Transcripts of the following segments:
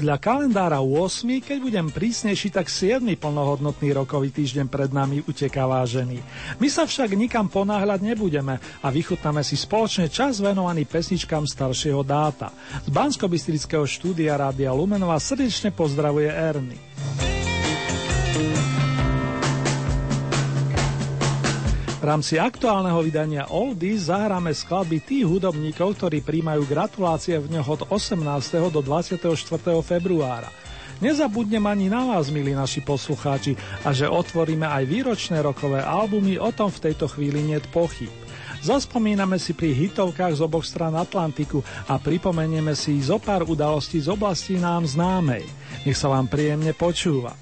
Podľa kalendára 8, keď budem prísnejší, tak 7. plnohodnotný rokový týždeň pred nami uteká vážený. My sa však nikam ponáhľať nebudeme a vychutnáme si spoločne čas venovaný pesničkám staršieho dáta. Z bansko štúdia Rádia Lumenova srdečne pozdravuje Ernie. V rámci aktuálneho vydania Oldy zahráme skladby tých hudobníkov, ktorí príjmajú gratulácie v dňoch od 18. do 24. februára. Nezabudnem ani na vás, milí naši poslucháči, a že otvoríme aj výročné rokové albumy, o tom v tejto chvíli nie pochyb. Zaspomíname si pri hitovkách z oboch stran Atlantiku a pripomenieme si zo pár udalostí z oblasti nám známej. Nech sa vám príjemne počúva.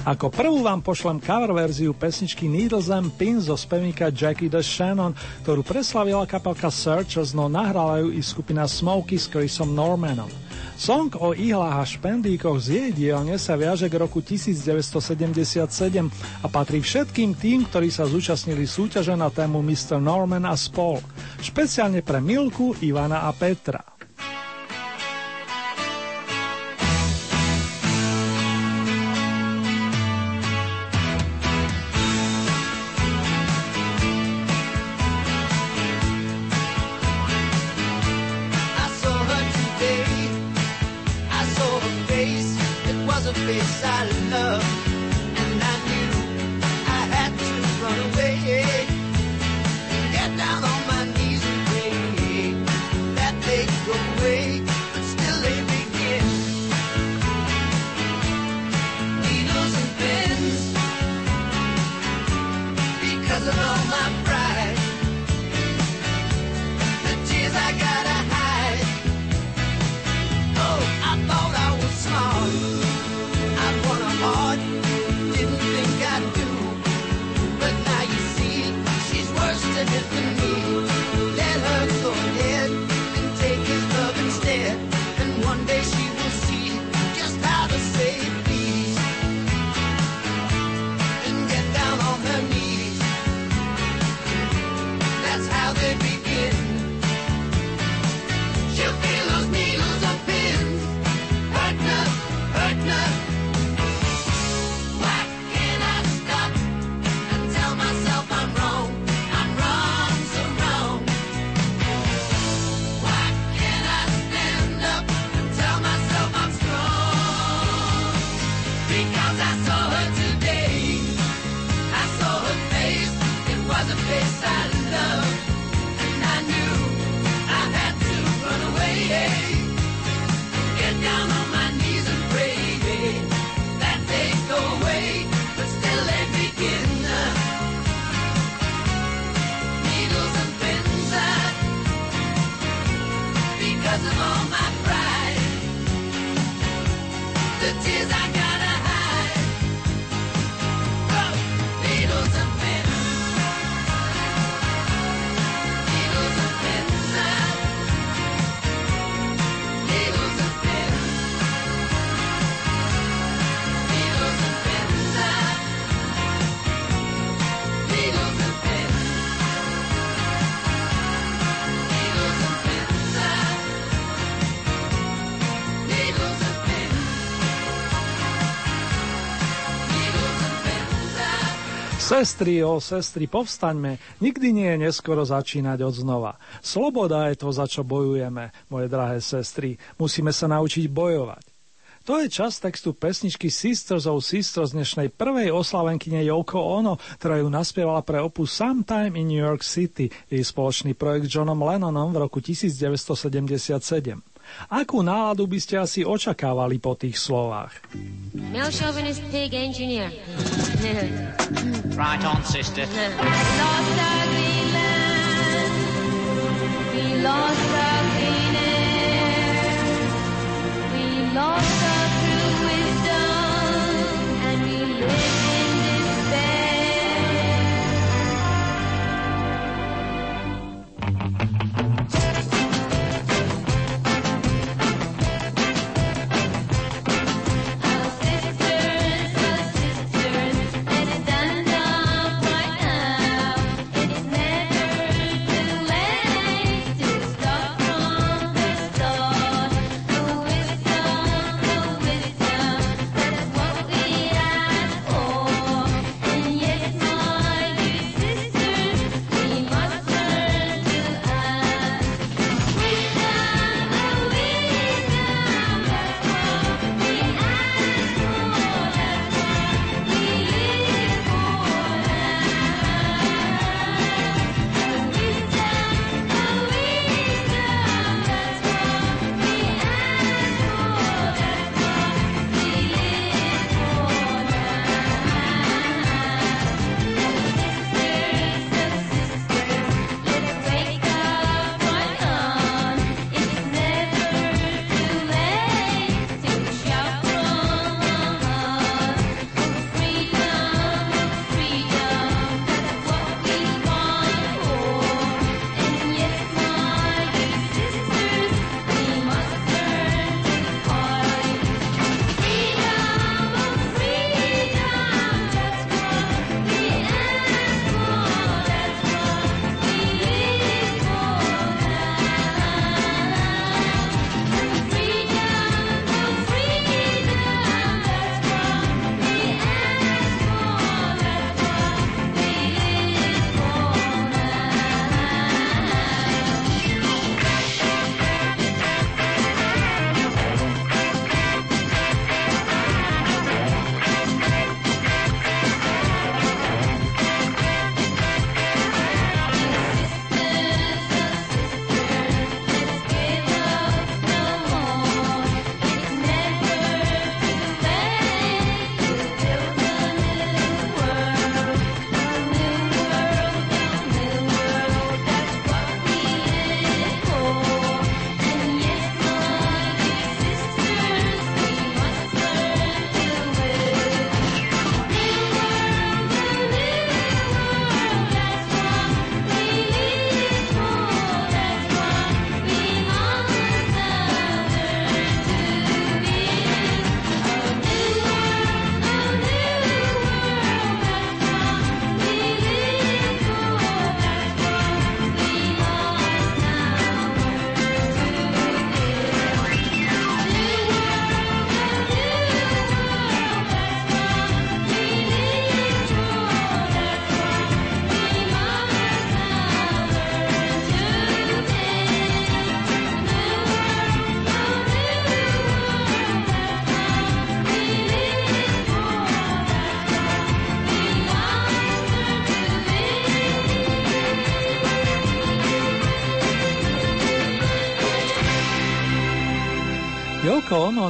Ako prvú vám pošlem cover verziu pesničky Needles and Pins zo spevníka Jackie the Shannon, ktorú preslavila kapelka Searchers, no nahrala ju i skupina Smokey s Chrisom Normanom. Song o ihlách a špendíkoch z jej dielne sa viaže k roku 1977 a patrí všetkým tým, ktorí sa zúčastnili súťaže na tému Mr. Norman a spol. Špeciálne pre Milku, Ivana a Petra. Sestry, o sestry, povstaňme, nikdy nie je neskoro začínať od znova. Sloboda je to, za čo bojujeme, moje drahé sestry. Musíme sa naučiť bojovať. To je čas textu pesničky Sisters of Sisters dnešnej prvej oslavenkyne Yoko Ono, ktorá ju naspievala pre opus Sometime in New York City, jej spoločný projekt s Johnom Lennonom v roku 1977. Akú náladu by ste asi očakávali po tých slovách? Male chauvinist pig engineer. right on, sister. lost our Greenland. We lost our clean air. We lost our true wisdom. And we live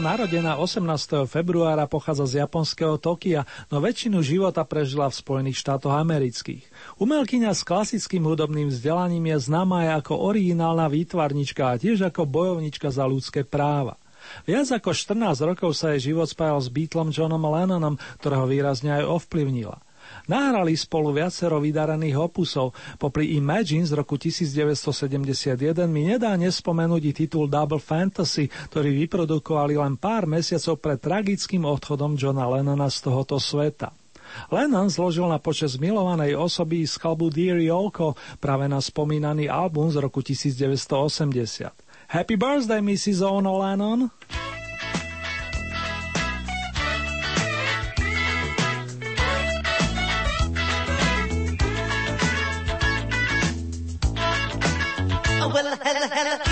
narodená 18. februára, pochádza z japonského Tokia, no väčšinu života prežila v Spojených štátoch amerických. Umelkyňa s klasickým hudobným vzdelaním je známa aj ako originálna výtvarnička a tiež ako bojovnička za ľudské práva. Viac ako 14 rokov sa jej život spájal s Beatlom Johnom Lennonom, ktorého výrazne aj ovplyvnila. Nahrali spolu viacero vydarených opusov. Popri Imagine z roku 1971 mi nedá nespomenúť i titul Double Fantasy, ktorý vyprodukovali len pár mesiacov pred tragickým odchodom Johna Lennona z tohoto sveta. Lennon zložil na počas milovanej osoby skladbu Dear Yoko práve na spomínaný album z roku 1980. Happy birthday, Mrs. Ono Lennon! well, hello, hello.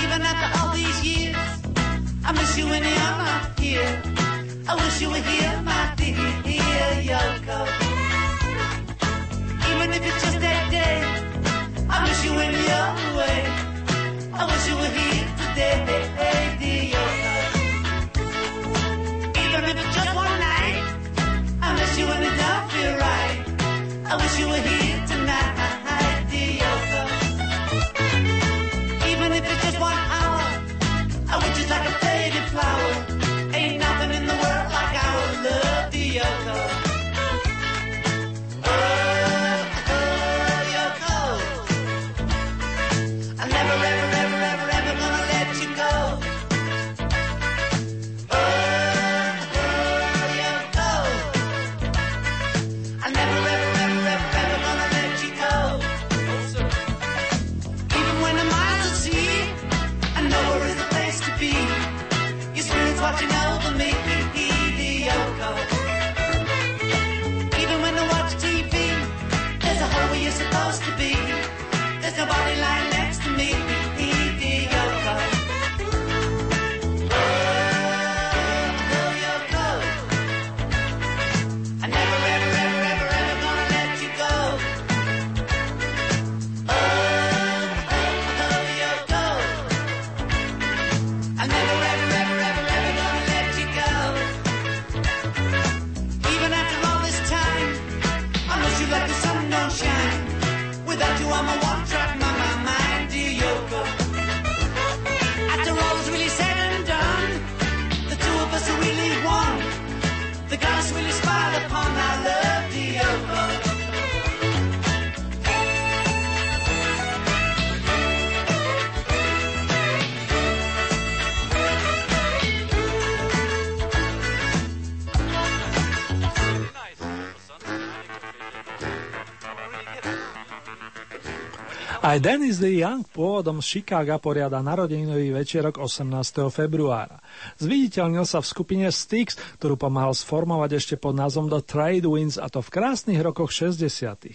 Aj Dennis the Young pôvodom z Chicaga poriada narodeninový večerok 18. februára. Zviditeľnil sa v skupine Styx, ktorú pomáhal sformovať ešte pod názvom The Trade Winds a to v krásnych rokoch 60.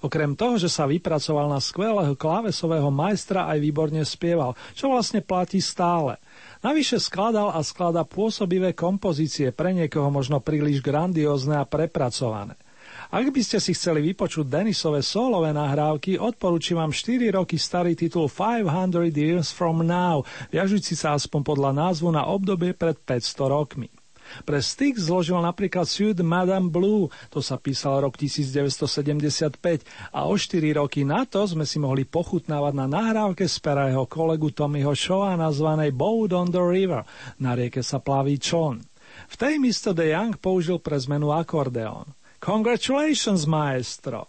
Okrem toho, že sa vypracoval na skvelého klávesového majstra, aj výborne spieval, čo vlastne platí stále. Navyše skladal a sklada pôsobivé kompozície, pre niekoho možno príliš grandiózne a prepracované. Ak by ste si chceli vypočuť Denisové solové nahrávky, odporúčam vám 4 roky starý titul 500 Years From Now, viažujúci sa aspoň podľa názvu na obdobie pred 500 rokmi. Pre Styx zložil napríklad Sud Madame Blue, to sa písal rok 1975 a o 4 roky na to sme si mohli pochutnávať na nahrávke z pera jeho kolegu Tommyho Showa nazvanej Boat on the River, na rieke sa plaví čln. V tej Mr. De Young použil pre zmenu akordeón. Congratulations, maestro!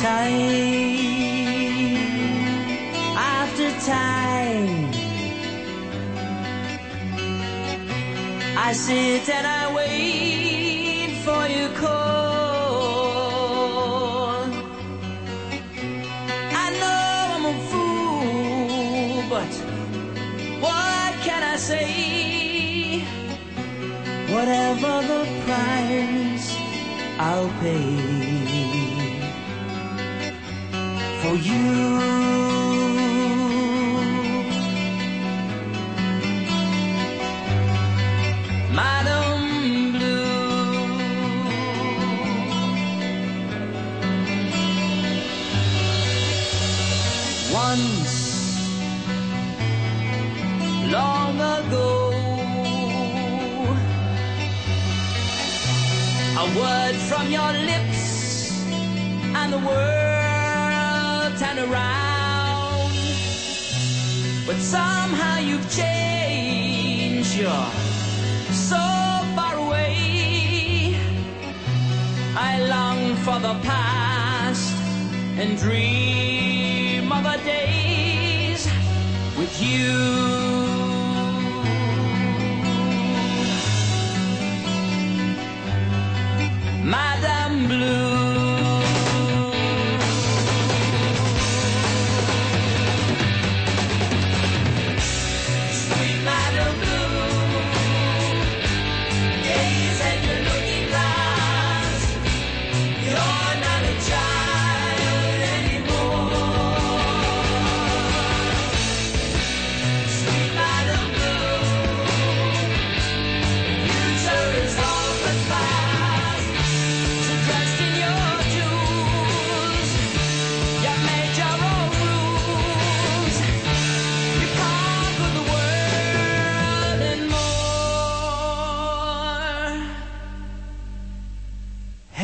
time after time. I sit and I wait for your call. Say? Whatever the price, I'll pay for you. Blue. Once, long ago, a word from your lips and the world turned around. But somehow you've changed. You're so far away. I long for the past and dream of the days with you. Blue.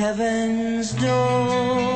heaven's door.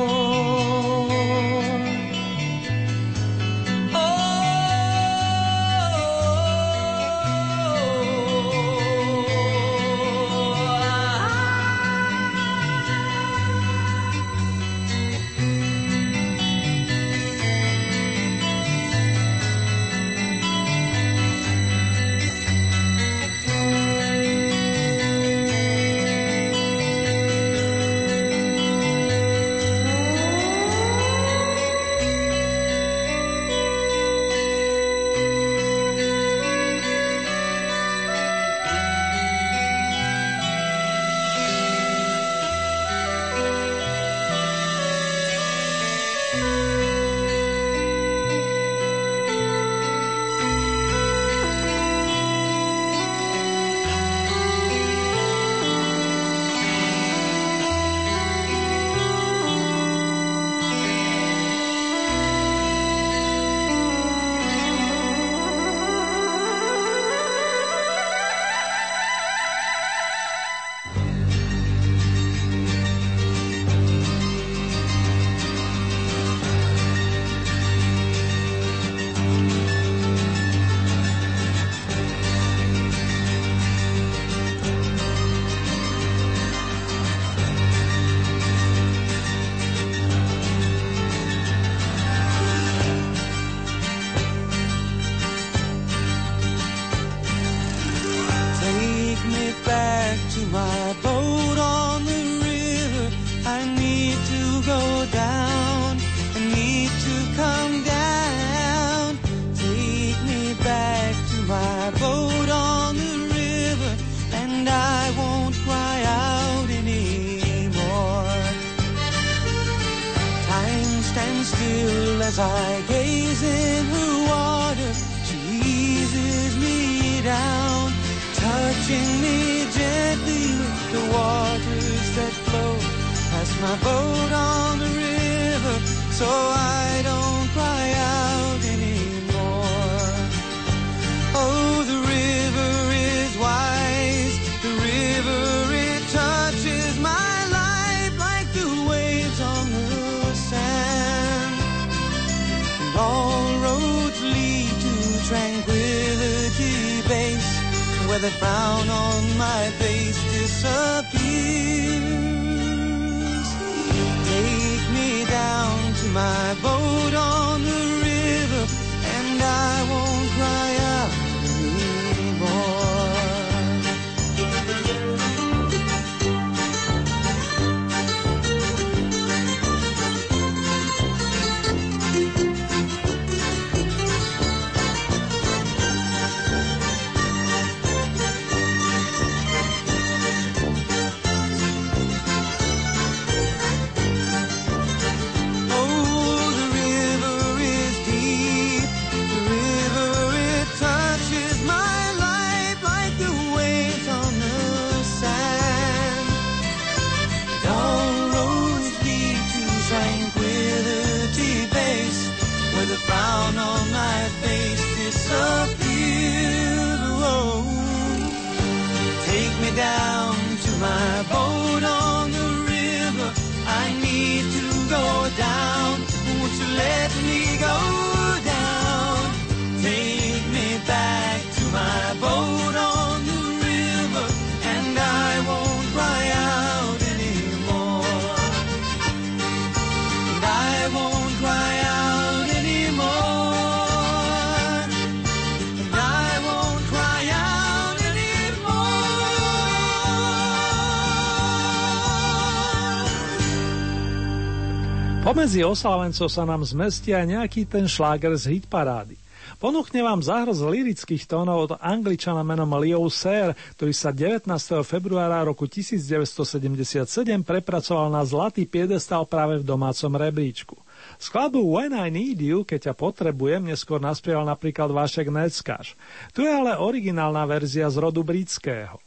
Pomedzi oslavencov sa nám zmestí aj nejaký ten šláger z hitparády. Ponúkne vám záhrz lirických tónov od angličana menom Leo Sayer, ktorý sa 19. februára roku 1977 prepracoval na zlatý piedestal práve v domácom rebríčku. Skladbu When I Need You, keď ťa potrebujem, neskôr naspieval napríklad vášek Neckáš. Tu je ale originálna verzia z rodu britského.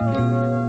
thank you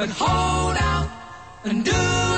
but hold out and do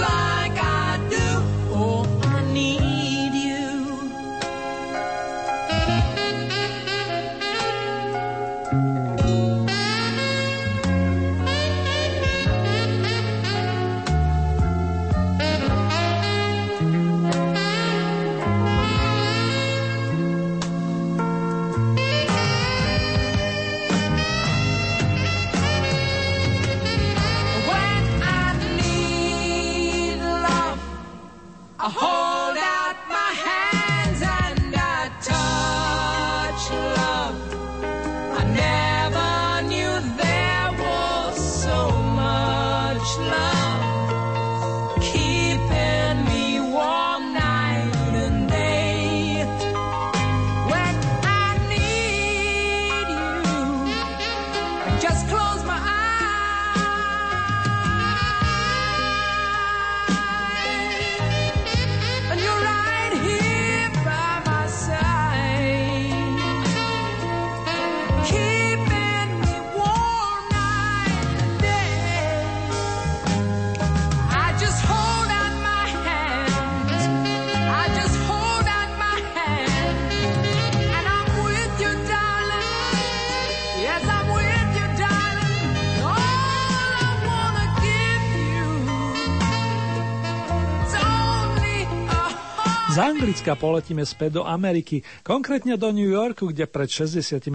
Anglicka poletíme späť do Ameriky, konkrétne do New Yorku, kde pred 65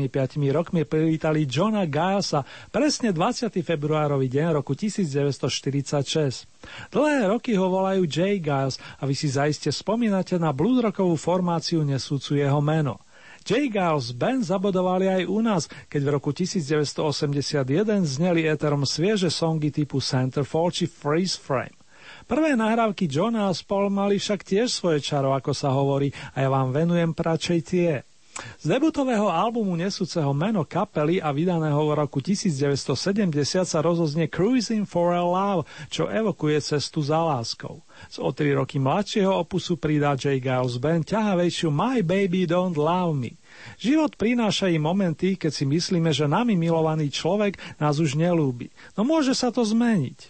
rokmi privítali Johna Gilesa presne 20. februárový deň roku 1946. Dlhé roky ho volajú J. Giles a vy si zaiste spomínate na bluesrockovú formáciu nesúcu jeho meno. J. Giles Band zabodovali aj u nás, keď v roku 1981 zneli éterom svieže songy typu Centerfold či Freeze Frame. Prvé nahrávky Johna a Paul mali však tiež svoje čaro, ako sa hovorí, a ja vám venujem pračej tie. Z debutového albumu nesúceho meno kapely a vydaného v roku 1970 sa rozoznie Cruising for a Love, čo evokuje cestu za láskou. Z o tri roky mladšieho opusu pridá J. Giles Band ťahavejšiu My Baby Don't Love Me. Život prináša im momenty, keď si myslíme, že nami milovaný človek nás už nelúbi. No môže sa to zmeniť.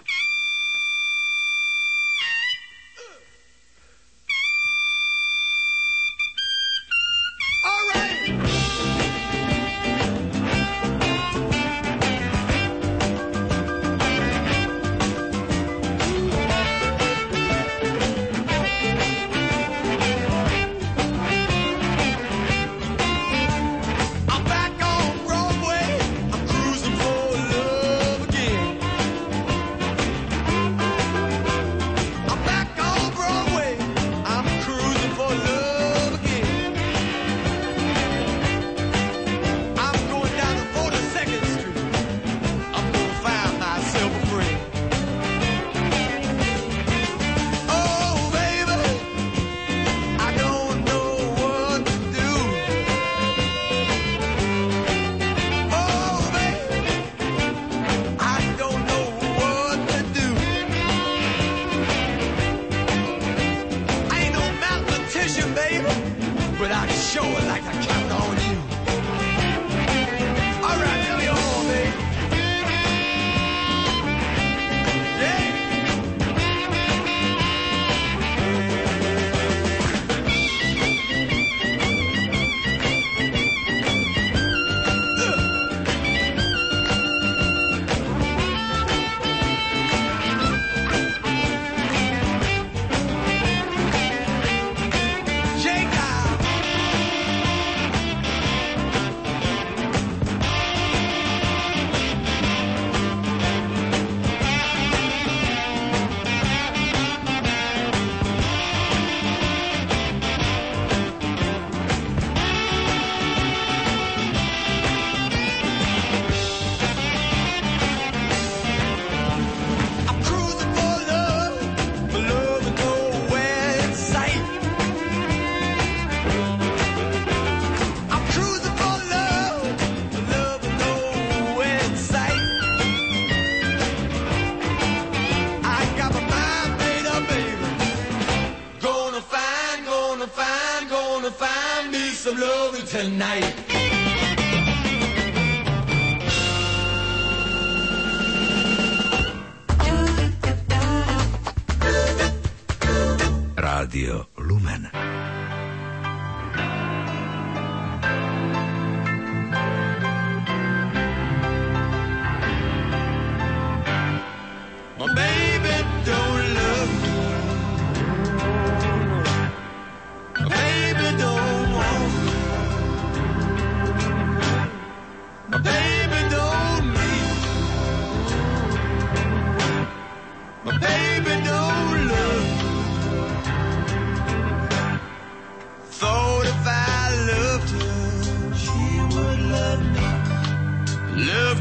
Some loving tonight.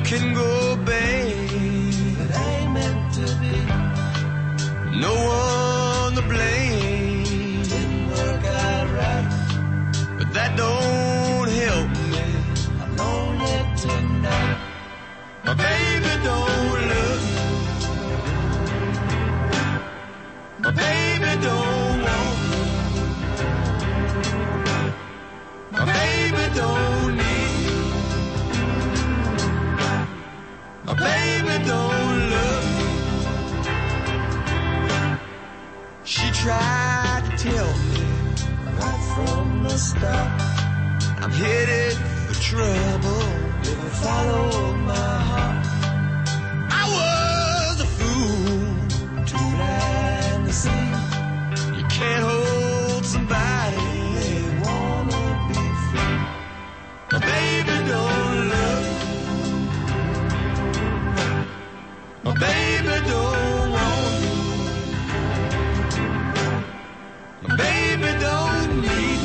Can go bad. It ain't meant to be. No one to blame. Didn't work out right. But that don't help me. I'm lonely tonight. My baby don't love me. My baby don't want me. My baby don't don't. She tried to tell me right from the start I'm headed for trouble if I follow my heart. I was a fool, blind. You can't hold somebody wanna be baby don't baby don't baby don't need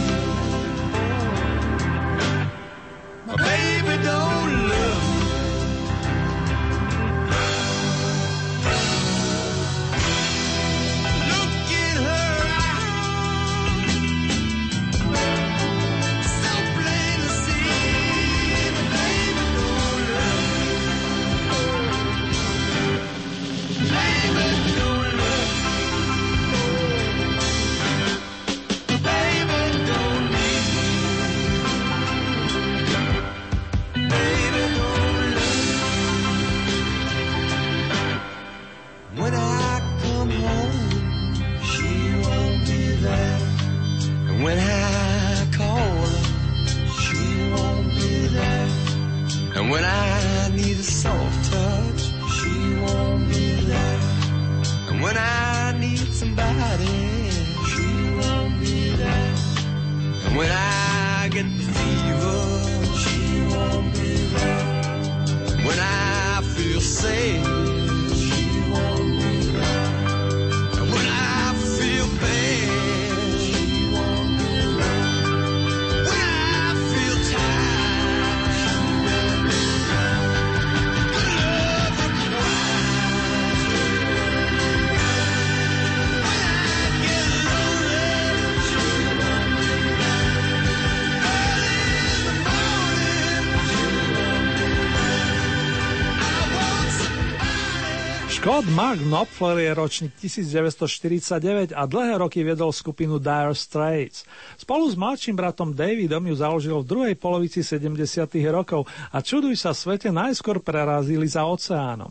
Scott Mark Knopfler je ročník 1949 a dlhé roky viedol skupinu Dire Straits. Spolu s mladším bratom Davidom ju založil v druhej polovici 70. rokov a čuduj sa svete najskôr prerazili za oceánom.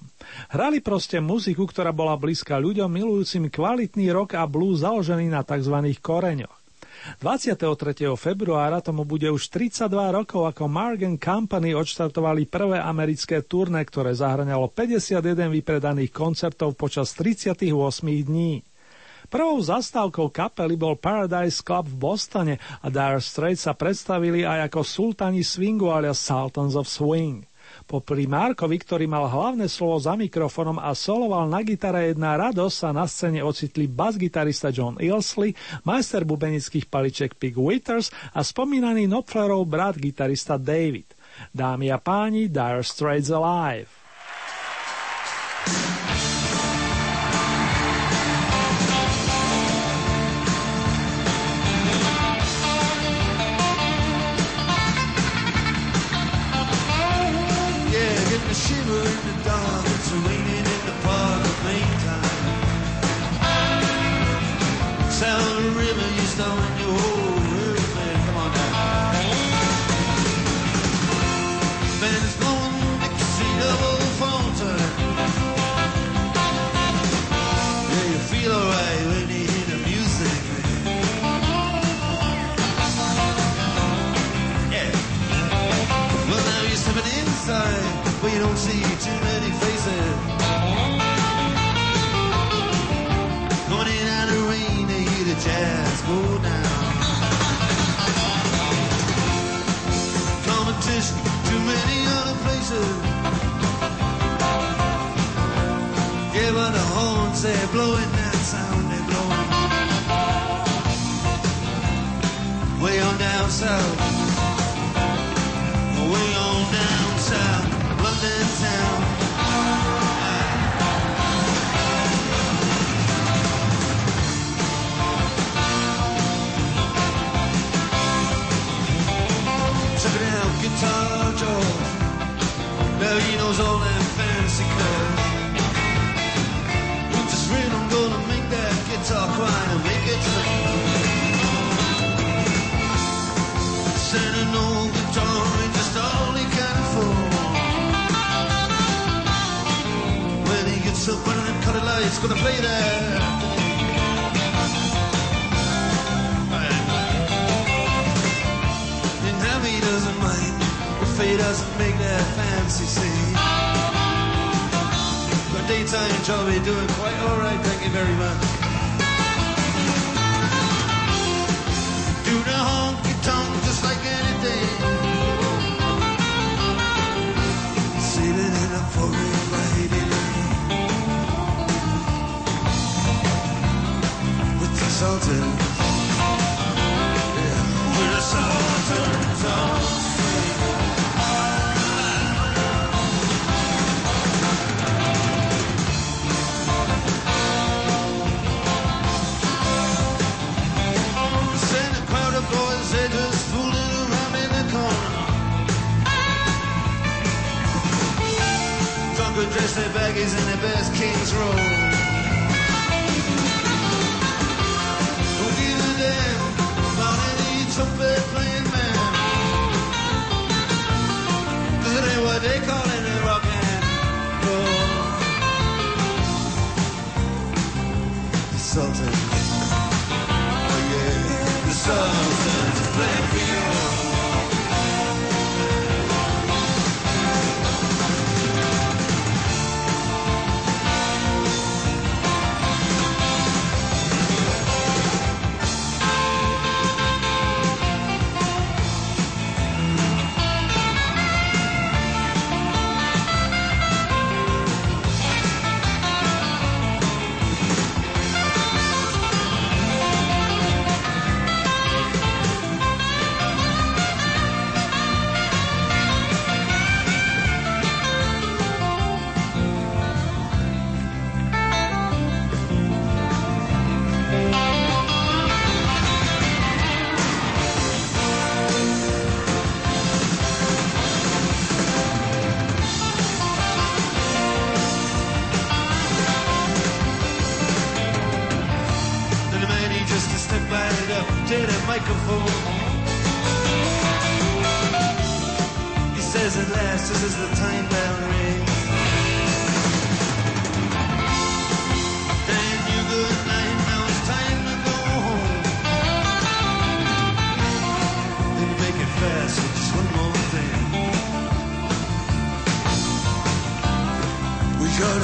Hrali proste muziku, ktorá bola blízka ľuďom milujúcim kvalitný rock a blues založený na tzv. koreňoch. 23. februára tomu bude už 32 rokov, ako Margan Company odštartovali prvé americké turné, ktoré zahrňalo 51 vypredaných koncertov počas 38 dní. Prvou zastávkou kapely bol Paradise Club v Bostone a Dire Straits sa predstavili aj ako sultani swingu alias Sultans of Swing. Popri Markovi, ktorý mal hlavné slovo za mikrofónom a soloval na gitare jedna radosť, sa na scéne ocitli basgitarista John Ilsley, majster bubenických paliček Pig Withers a spomínaný Knopflerov brat gitarista David. Dámy a páni, Dire Straits Alive! Gas go down. Competition, too many other places. Yeah, but the horns, they're blowing that sound, they're blowing. Way on down south. Way on down south. those old and fancy curves. Just read, I'm gonna make that guitar cry and make it sing. Send an old guitar and just all he can afford. When he gets up on that cutting he's gonna play that. And now he doesn't mind. fate doesn't make that fancy scene. But daytime job he doing quite alright, thank you very much. Do the honky tonk just like anything. Sailing in a foreign lady with the Sultans. Dress their baggies in their best King's Road. Don't give a damn about any trumpet playing man. Cause ain't what they call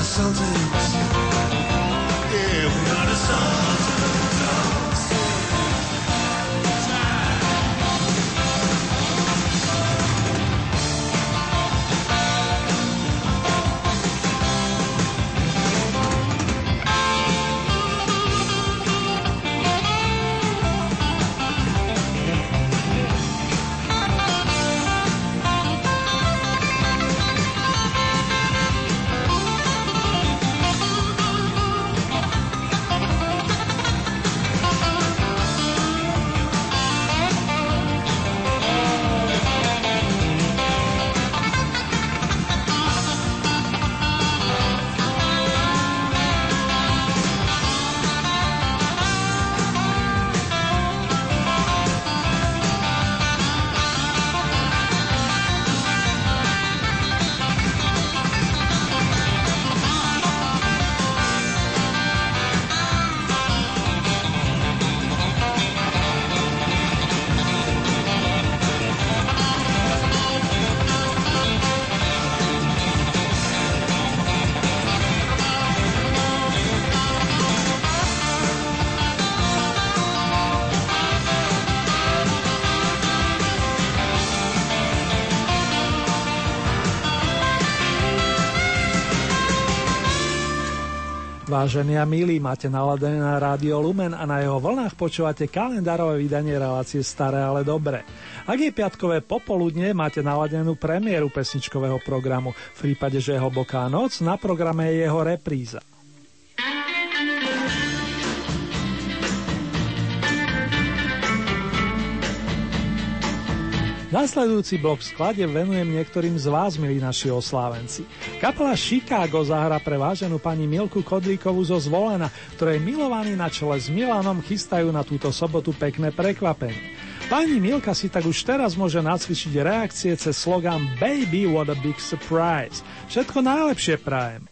Sultans. Yeah, we got a Sultans. Vážení a milí, máte naladené na Rádio Lumen a na jeho vlnách počúvate kalendárové vydanie relácie Staré, ale dobré. Ak je piatkové popoludne, máte naladenú premiéru pesničkového programu. V prípade, že je hlboká noc, na programe je jeho repríza. Nasledujúci blok v sklade venujem niektorým z vás, milí naši oslávenci. Kapela Chicago zahra pre váženú pani Milku Kodríkovú zo Zvolena, ktorej milovaní na čele s Milanom chystajú na túto sobotu pekné prekvapenie. Pani Milka si tak už teraz môže nacvičiť reakcie cez slogan Baby, what a big surprise. Všetko najlepšie prajem.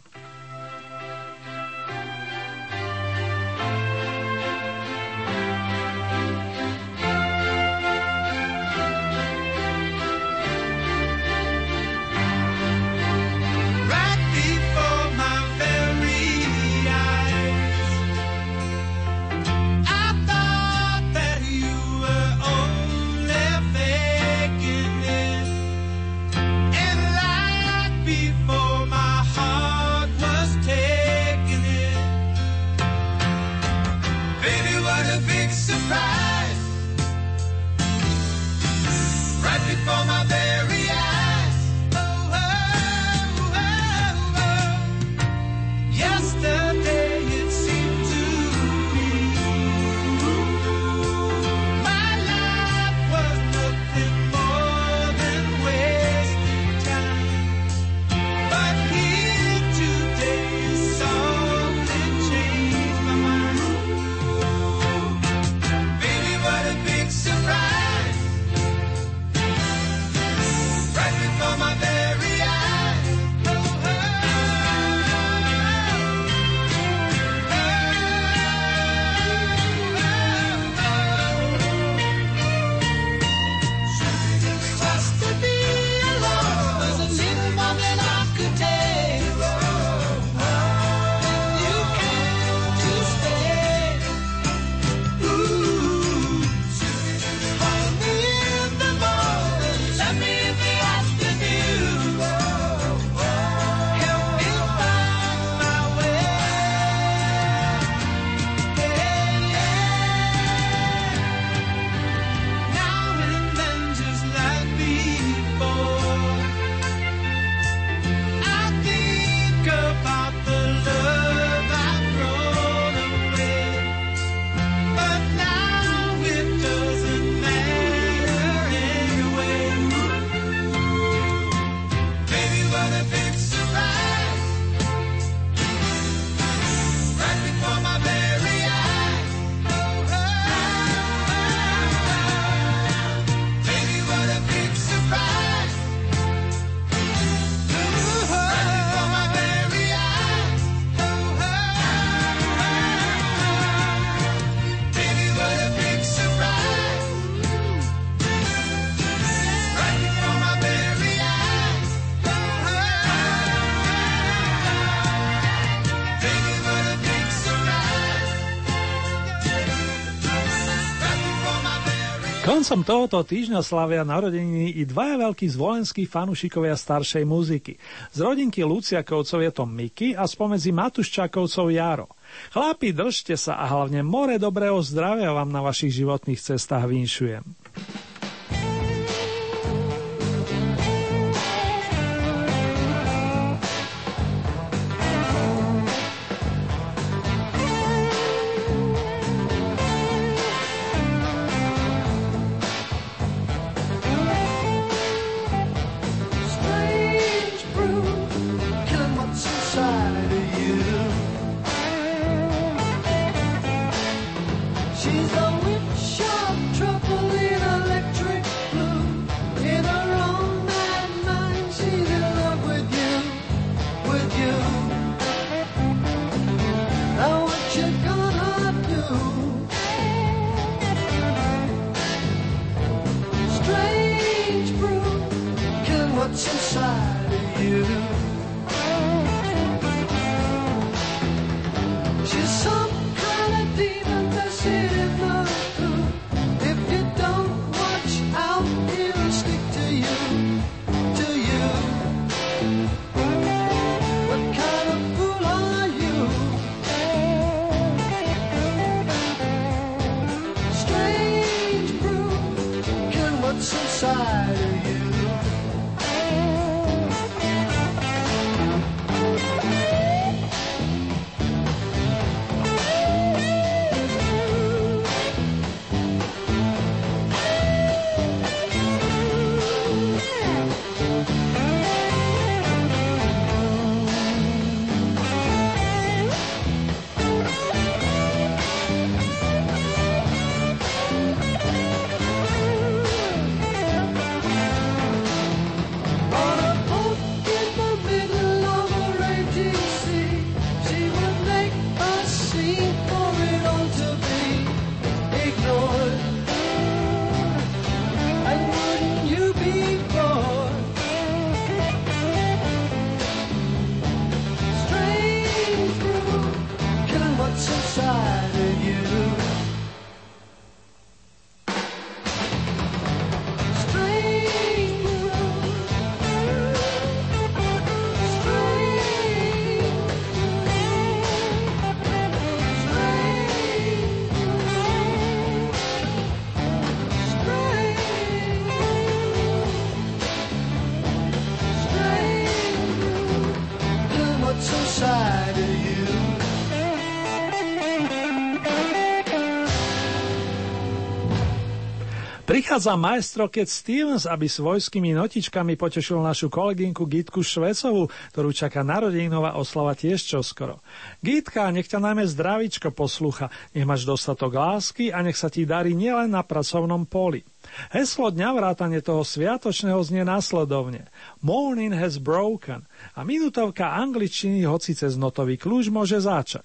Koncom tohoto týždňa slavia narodeniny i dvaja veľkí zvolenskí fanúšikovia staršej muziky. Z rodinky Luciakovcov je to Miky a spomedzi Matuščákovcov Jaro. Chlapi, držte sa a hlavne more dobrého zdravia vám na vašich životných cestách vinšujem. Prichádza maestro Cat Stevens, aby svojskými notičkami potešil našu kolegynku Gitku Švecovú, ktorú čaká narodeninová oslava tiež čoskoro. Gitka, nech ťa najmä zdravičko poslucha, nech máš dostatok lásky a nech sa ti darí nielen na pracovnom poli. Heslo dňa vrátane toho sviatočného znie následovne. Morning has broken a minútovka angličtiny hoci cez notový kľúč môže začať.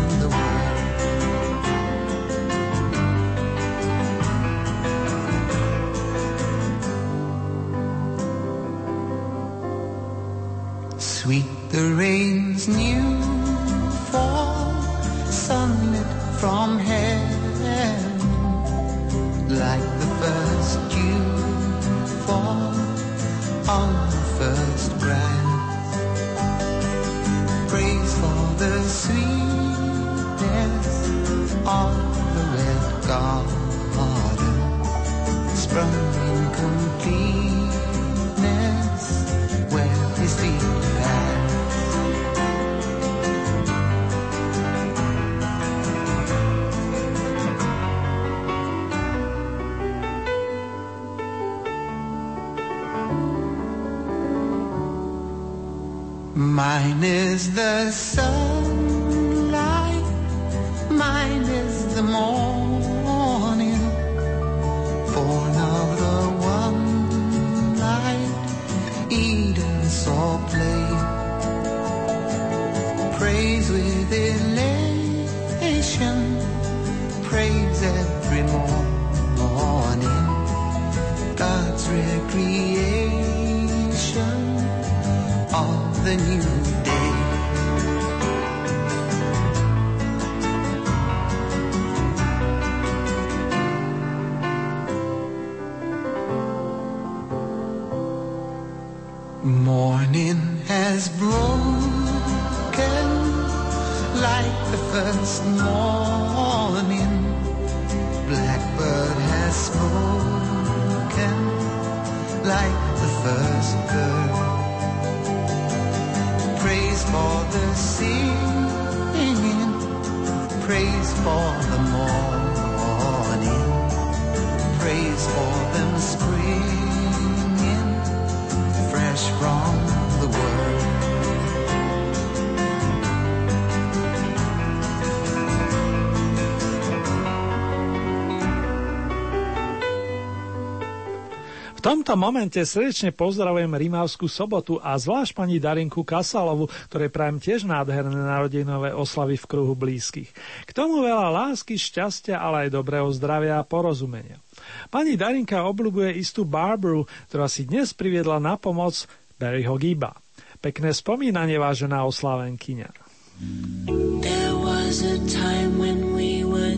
New. For the singing, praise for the morning, praise for them springing. Fresh from the world. V tomto momente srdečne pozdravujem Rímavskú sobotu a zvlášť pani Darinku Kasalovu, ktoré prajem tiež nádherné narodinové oslavy v kruhu blízkych. K tomu veľa lásky, šťastia, ale aj dobrého zdravia a porozumenia. Pani Darinka obľúbuje istú Barbaru, ktorá si dnes priviedla na pomoc Barryho Giba. Pekné spomínanie, vážená oslavenkyňa. There was a time when we were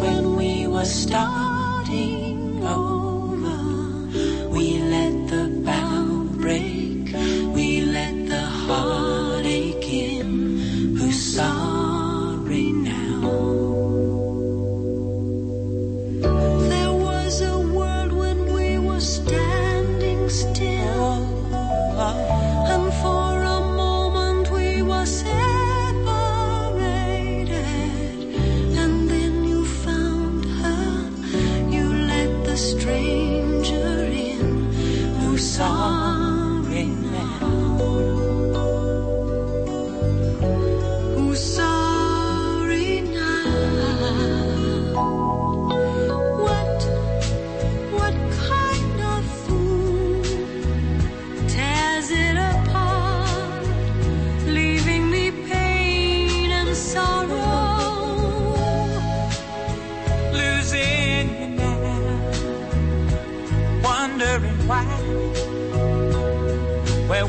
when we were starting over. song.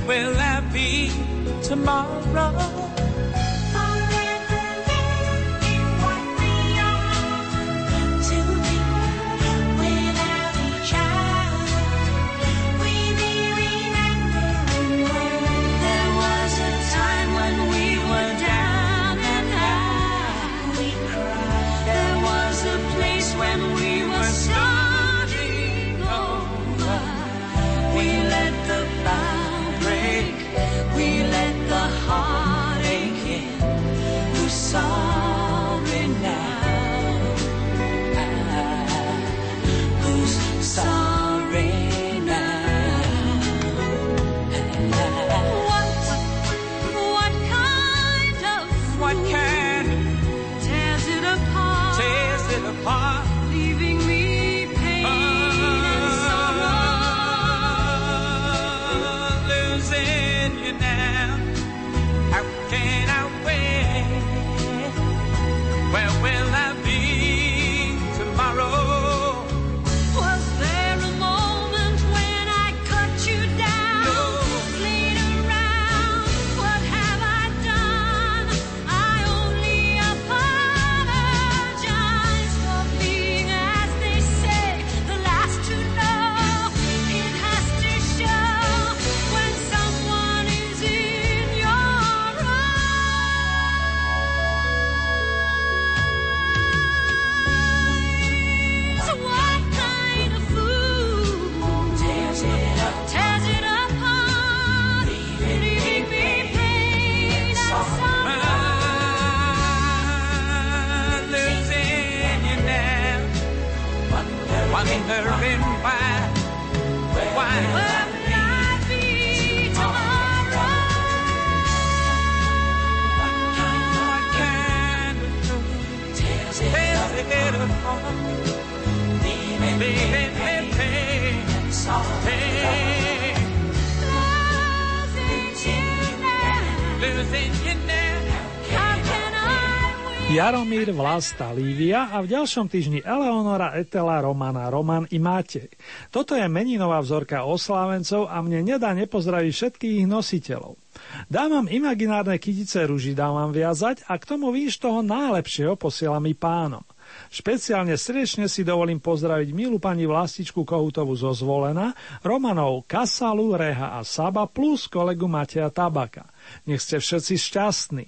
well Vlasta, Lívia a v ďalšom týždni Eleonora, Etela, Romana, Roman i Matej. Toto je meninová vzorka oslávencov a mne nedá nepozdraviť všetkých ich nositeľov. Dávam imaginárne kytice ruží, dávam viazať a k tomu víš toho najlepšieho posielam i pánom. Špeciálne srdečne si dovolím pozdraviť milú pani Vlastičku Kohutovu zo Zvolena, Romanov Kasalu, Reha a Saba plus kolegu Mateja Tabaka. Nech ste všetci šťastní.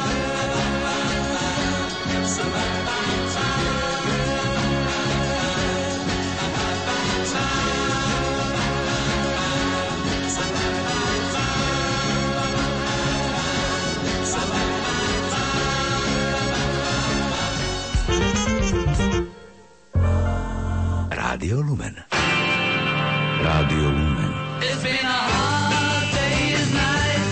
Rádio Lumen. Rádio Lumen. It's been a hard day's night,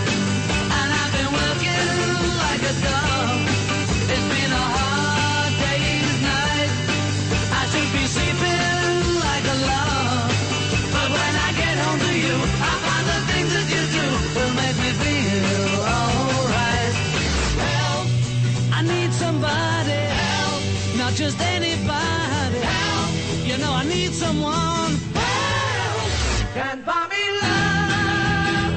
and I've been working like a dog. It's been a hard day's night. I should be sleeping like a log. But when I get home to you, I find the things that you do will make me feel alright. Help, I need somebody. Help, not just anybody. Need someone. Help, can buy me love.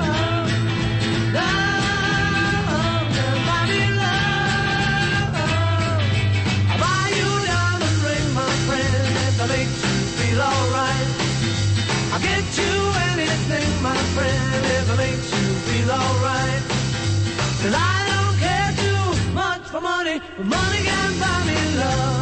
Love, can buy me love. I'll buy you diamond ring, my friend, if makes you feel alright. I'll get you anything, my friend, if it makes you feel alright. I don't care too much for money, money can buy me love.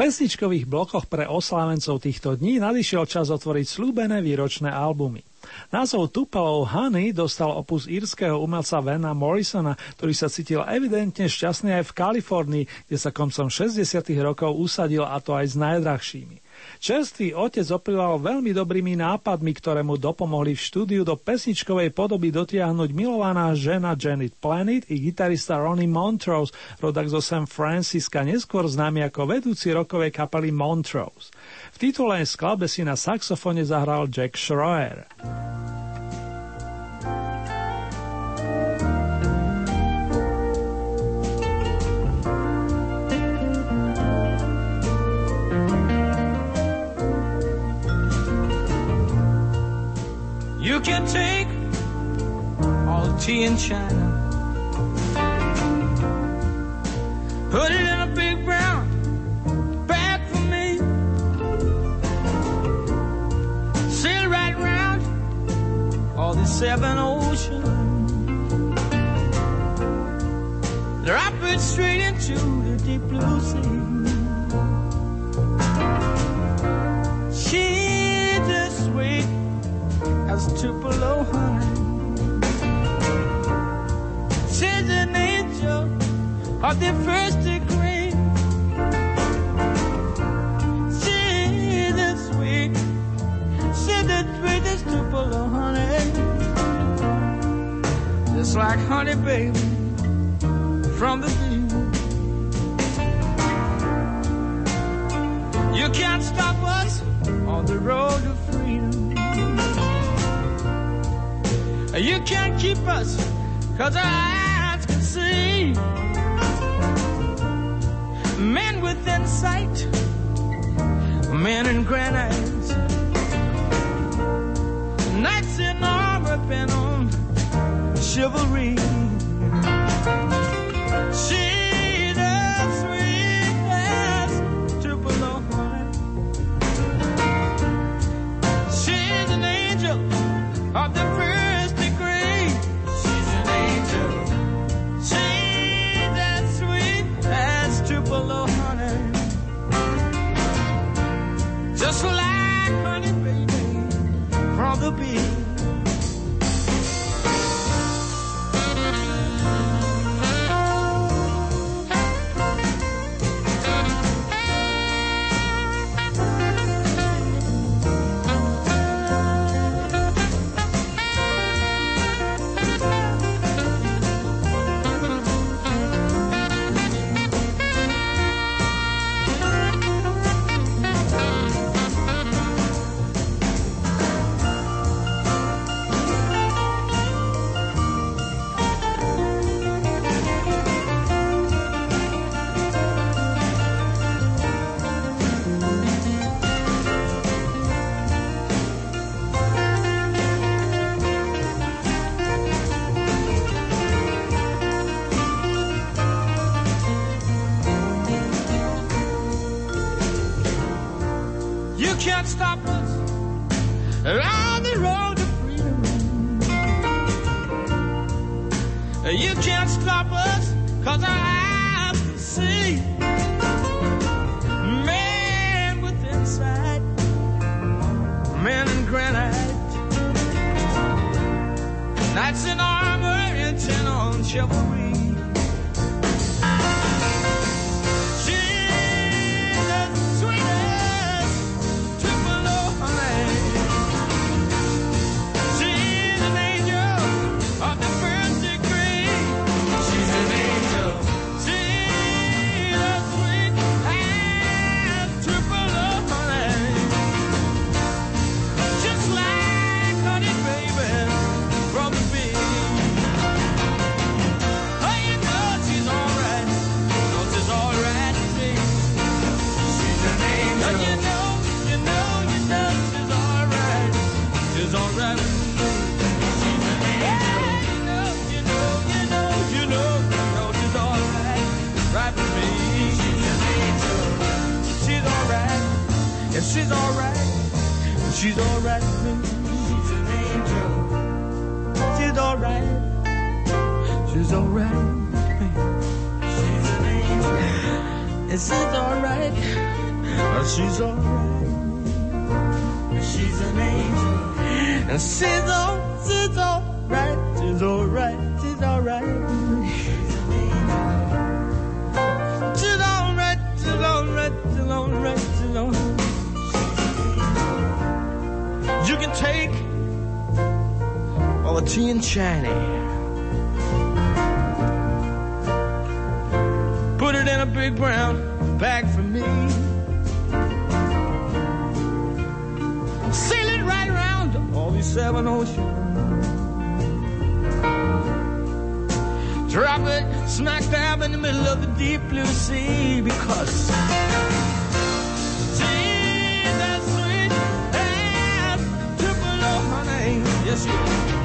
Pesničkových blokoch pre oslávencov týchto dní nadišiel čas otvoriť slúbené výročné albumy. Názov Tupelo Honey dostal opus írskeho umelca Vena Morrisona, ktorý sa cítil evidentne šťastný aj v Kalifornii, kde sa koncom 60. rokov usadil a to aj s najdrahšími. Čerstvý otec oplýval veľmi dobrými nápadmi, ktoré mu dopomohli v štúdiu do pesničkovej podoby dotiahnuť milovaná žena Janet Planet i gitarista Ronnie Montrose, rodak zo San Francisca, neskôr známy ako vedúci rokovej kapely Montrose. V titulnej skladbe si na saxofone zahral Jack Schroer. You can take all the tea in China, put it in a big brown bag for me, sail right round all the seven oceans, drop it straight into the deep blue sea. She's as sweet as Tupelo honey. She's an angel of the first degree. She's the sweet, she's the sweetest Tupelo honey. Just like honey, baby, from the bee. You can't stop us on the road You can't keep us, cause our eyes can see. Men within sight, men in granite. Knights in armor bent on chivalry. She she's alright. She's alright. With me. She's an angel. She's alright. She's alright with me. She's an angel. And she's alright. Uh, She's alright. She's an angel. And all, she's alright. She's alright. She's alright. She's alright. She's alright. She's alright. She's alright. You can take all the tea and china. Put it in a big brown bag for me. Seven oceans. Drop it smack dab in the middle of the deep blue sea because that sweet and Tupelo honey. Yes, she is. She's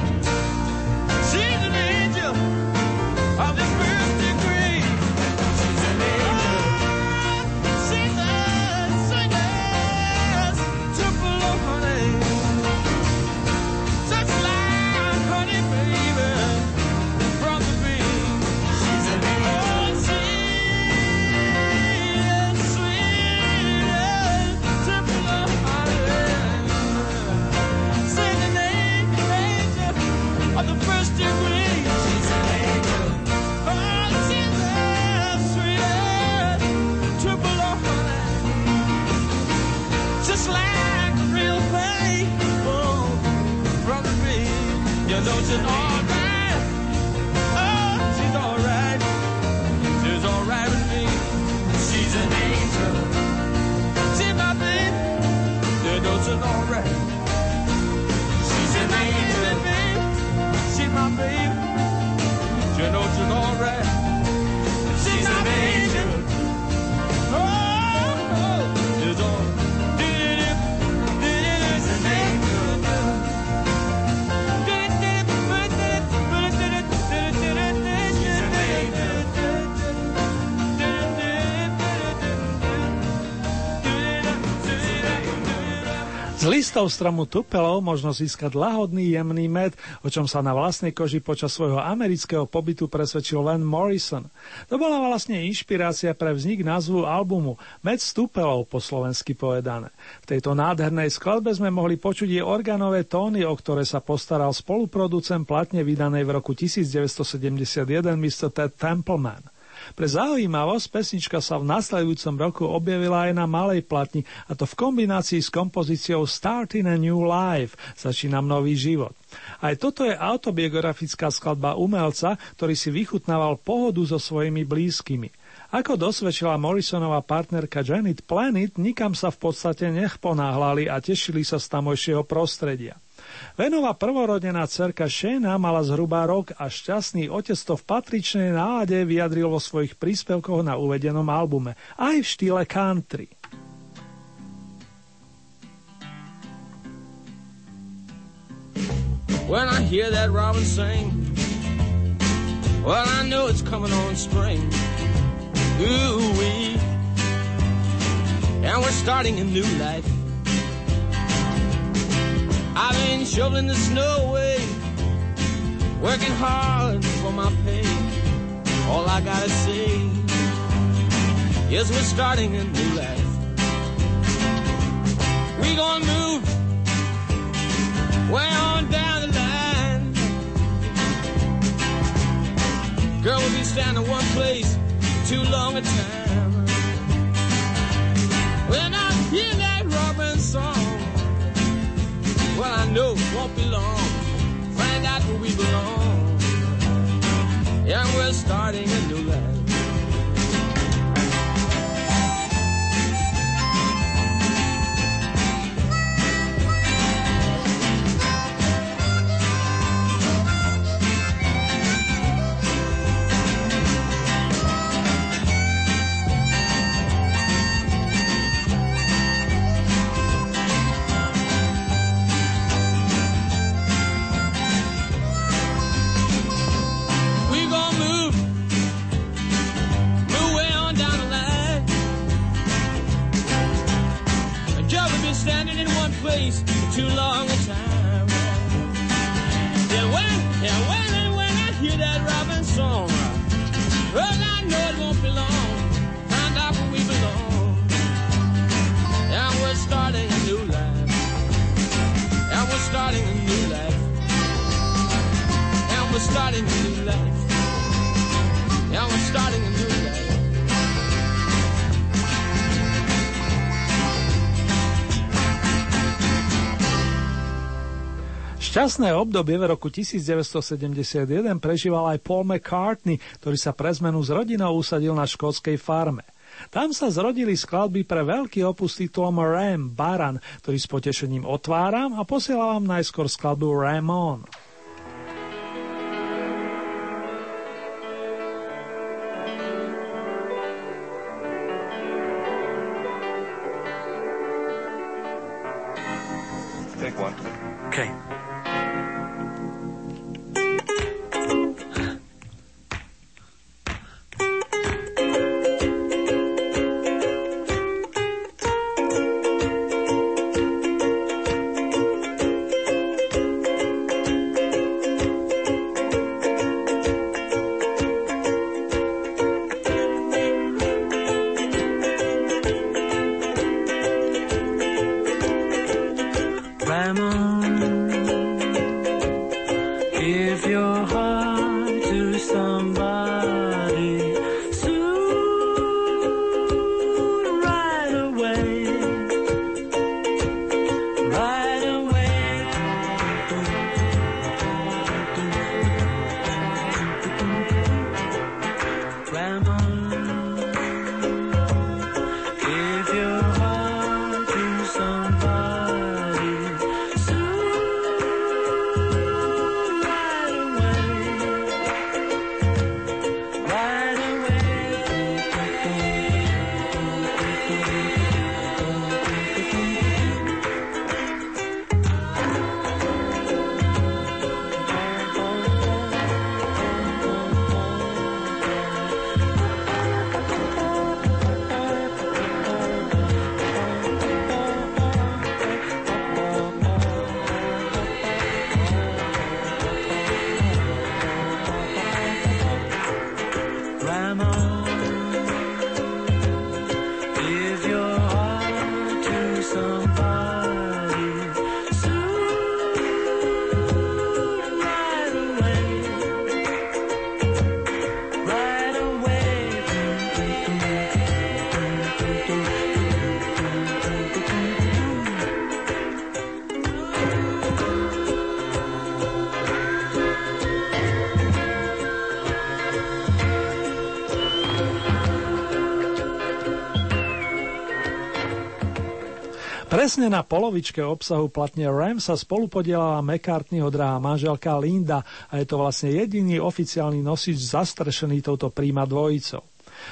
listov stromu Tupelo možno získať lahodný jemný med, o čom sa na vlastnej koži počas svojho amerického pobytu presvedčil Len Morrison. To bola vlastne inšpirácia pre vznik názvu albumu Med z Tupelov po slovensky povedané. V tejto nádhernej skladbe sme mohli počuť jej organové tóny, o ktoré sa postaral spoluproducent platne vydanej v roku 1971 Mr. Ted Templeman. Pre zaujímavosť pesnička sa v nasledujúcom roku objavila aj na malej platni a to v kombinácii s kompozíciou Starting a New Life, začínam nový život. Aj toto je autobiografická skladba umelca, ktorý si vychutnával pohodu so svojimi blízkymi. Ako dosvedčila Morrisonová partnerka Janet Planet, nikam sa v podstate nech ponáhlali a tešili sa z tamojšieho prostredia. Venová prvorodená cerka Shana mala zhruba rok a šťastný otec to v patričnej nálade vyjadril vo svojich príspevkoch na uvedenom albume, aj v štýle country. When I hear that robin sing, well, I know it's coming on spring. Ooh wee. And we're starting a new life. I've been shoveling the snow away, working hard for my pay. All I gotta say is we're starting a new life. We gonna move way on down the line. Girl, we'll be standing one place too long a time. When I hear that Robin song, well, I know it won't be long. Find out where we belong. Yeah, we're starting a new life. Standing in one place for too long a time. Yeah, when, yeah, when and when I hear that Robin song, well, I know it won't be long. Find out where we belong. And we're starting a new life. And we're starting a new life. And we're starting a new life. Yeah, we're starting Šťastné obdobie v roku 1971 prežíval aj Paul McCartney, ktorý sa pre zmenu s rodinou usadil na škótskej farme. Tam sa zrodili skladby pre veľký opus titulom Ram, Baran, ktorý s potešením otváram a posielam vám najskôr skladbu Ram On. Presne na polovičke obsahu platne Ram sa spolupodielala McCartneyho drahá manželka Linda a je to vlastne jediný oficiálny nosič zastrešený touto príma dvojicou.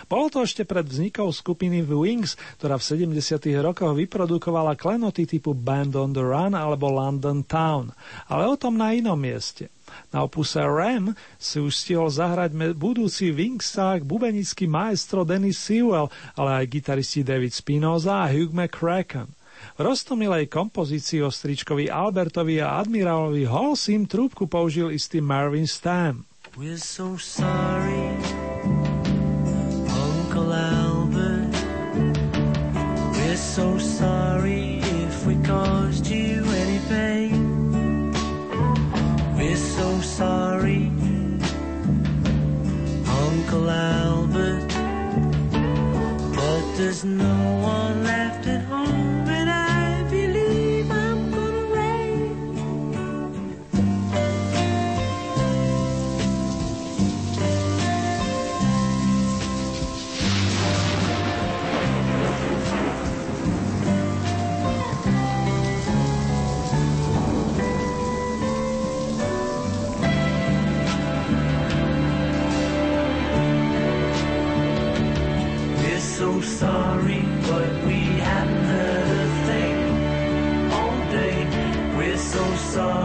Bolo to ešte pred vznikou skupiny Wings, ktorá v 70. rokoch vyprodukovala klenoty typu Band on the Run alebo London Town, ale o tom na inom mieste. Na opuse Ram si už stihol zahrať budúci Wingsák, bubenický maestro Dennis Sewell, ale aj gitaristi David Spinoza a Hugh McCracken. Rostomilej kompozícii o stričkovi Albertovi a admirálovi Holsim trúbku použil istý Marvin Stam. We're so sorry, Uncle Albert. We're so sorry if we caused you any pain. We're so sorry, Uncle Albert. But there's no sorry, but we haven't heard a thing all day. We're so sorry.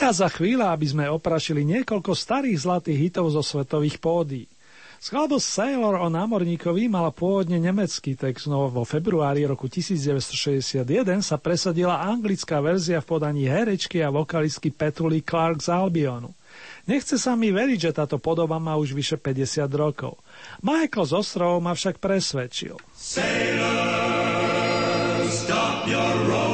Prichádza chvíľa, aby sme oprašili niekoľko starých zlatých hitov zo svetových pódií. Skladba Sailor o námorníkovi mala pôvodne nemecký text, no vo februári roku 1961 sa presadila anglická verzia v podaní herečky a vokalistky Petuli Clark z Albionu. Nechce sa mi veriť, že táto podoba má už vyše 50 rokov. Michael z ostrovov ma však presvedčil. Sailor, stop your road.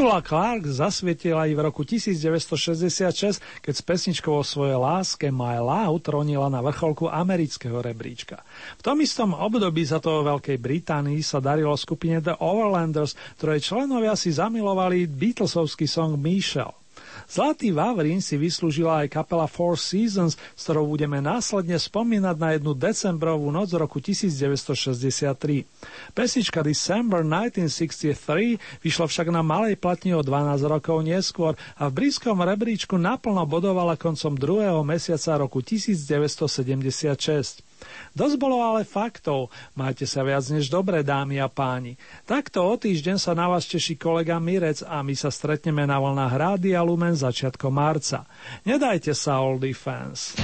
Petula Clark zasvietila aj v roku 1966, keď s pesničkou o svojej láske My Love tronila na vrcholku amerického rebríčka. V tom istom období za to vo Veľkej Británii sa darilo skupine The Overlanders, ktorej členovia si zamilovali Beatlesovský song Michelle. Zlatý Vavrín si vyslúžila aj kapela Four Seasons, s ktorou budeme následne spomínať na jednu decembrovú noc roku 1963. Pesnička December 1963 vyšla však na malej platni o 12 rokov neskôr a v blízkom rebríčku naplno bodovala koncom druhého mesiaca roku 1976. Dosť bolo ale faktov, majte sa viac než dobré dámy a páni. Takto o týždeň sa na vás teší kolega Mirec a my sa stretneme na vlnách Rádia Lumen začiatkom marca. Nedajte sa, oldie fans.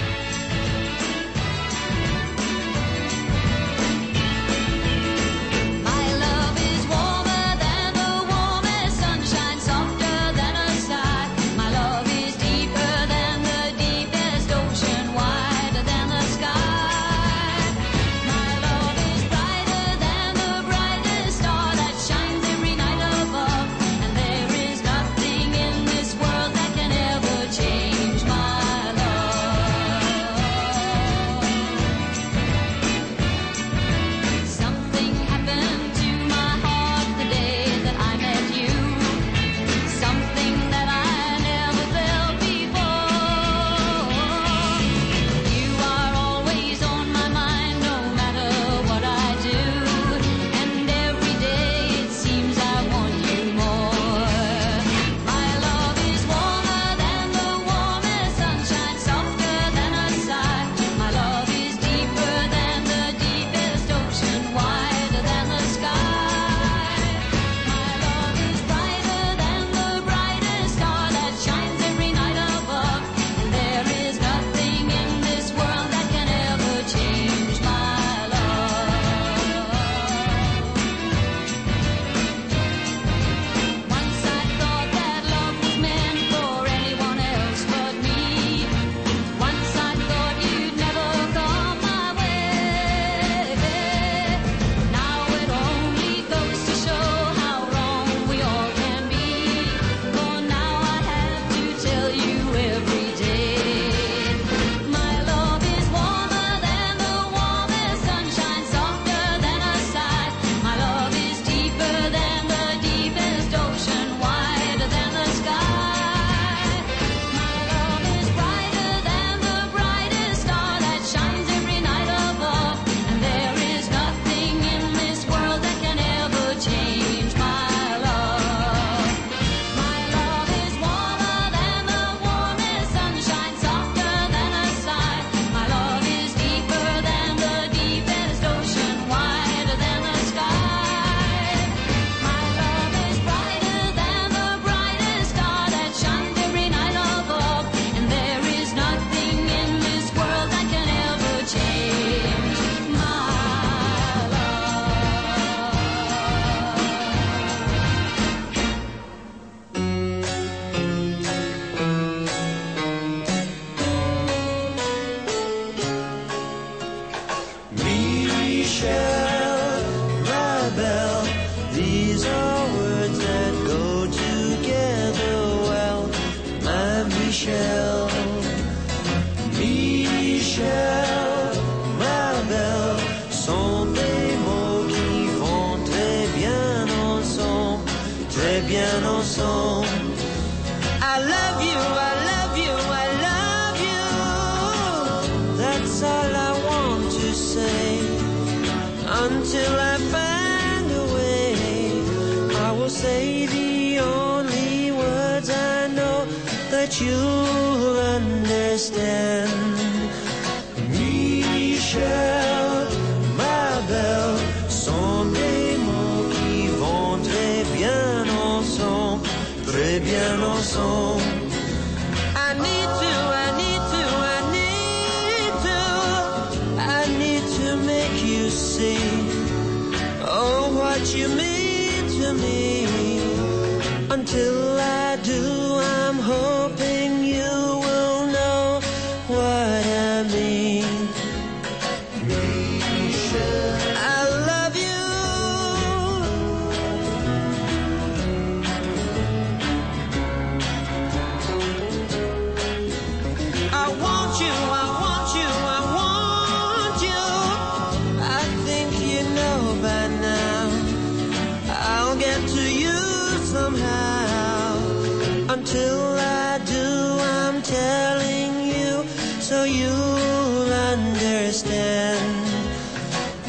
telling you so you'll understand.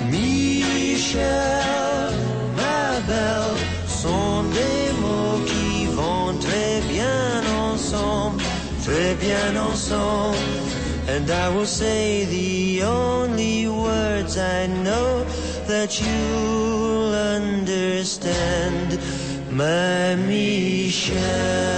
Michel, ma belle, sont des mots qui vont très bien ensemble, très bien ensemble. And I will say the only words I know that you'll understand, my Michelle.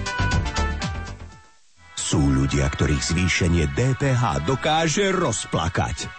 Ľudia, ktorých zvýšenie DPH dokáže rozplakať.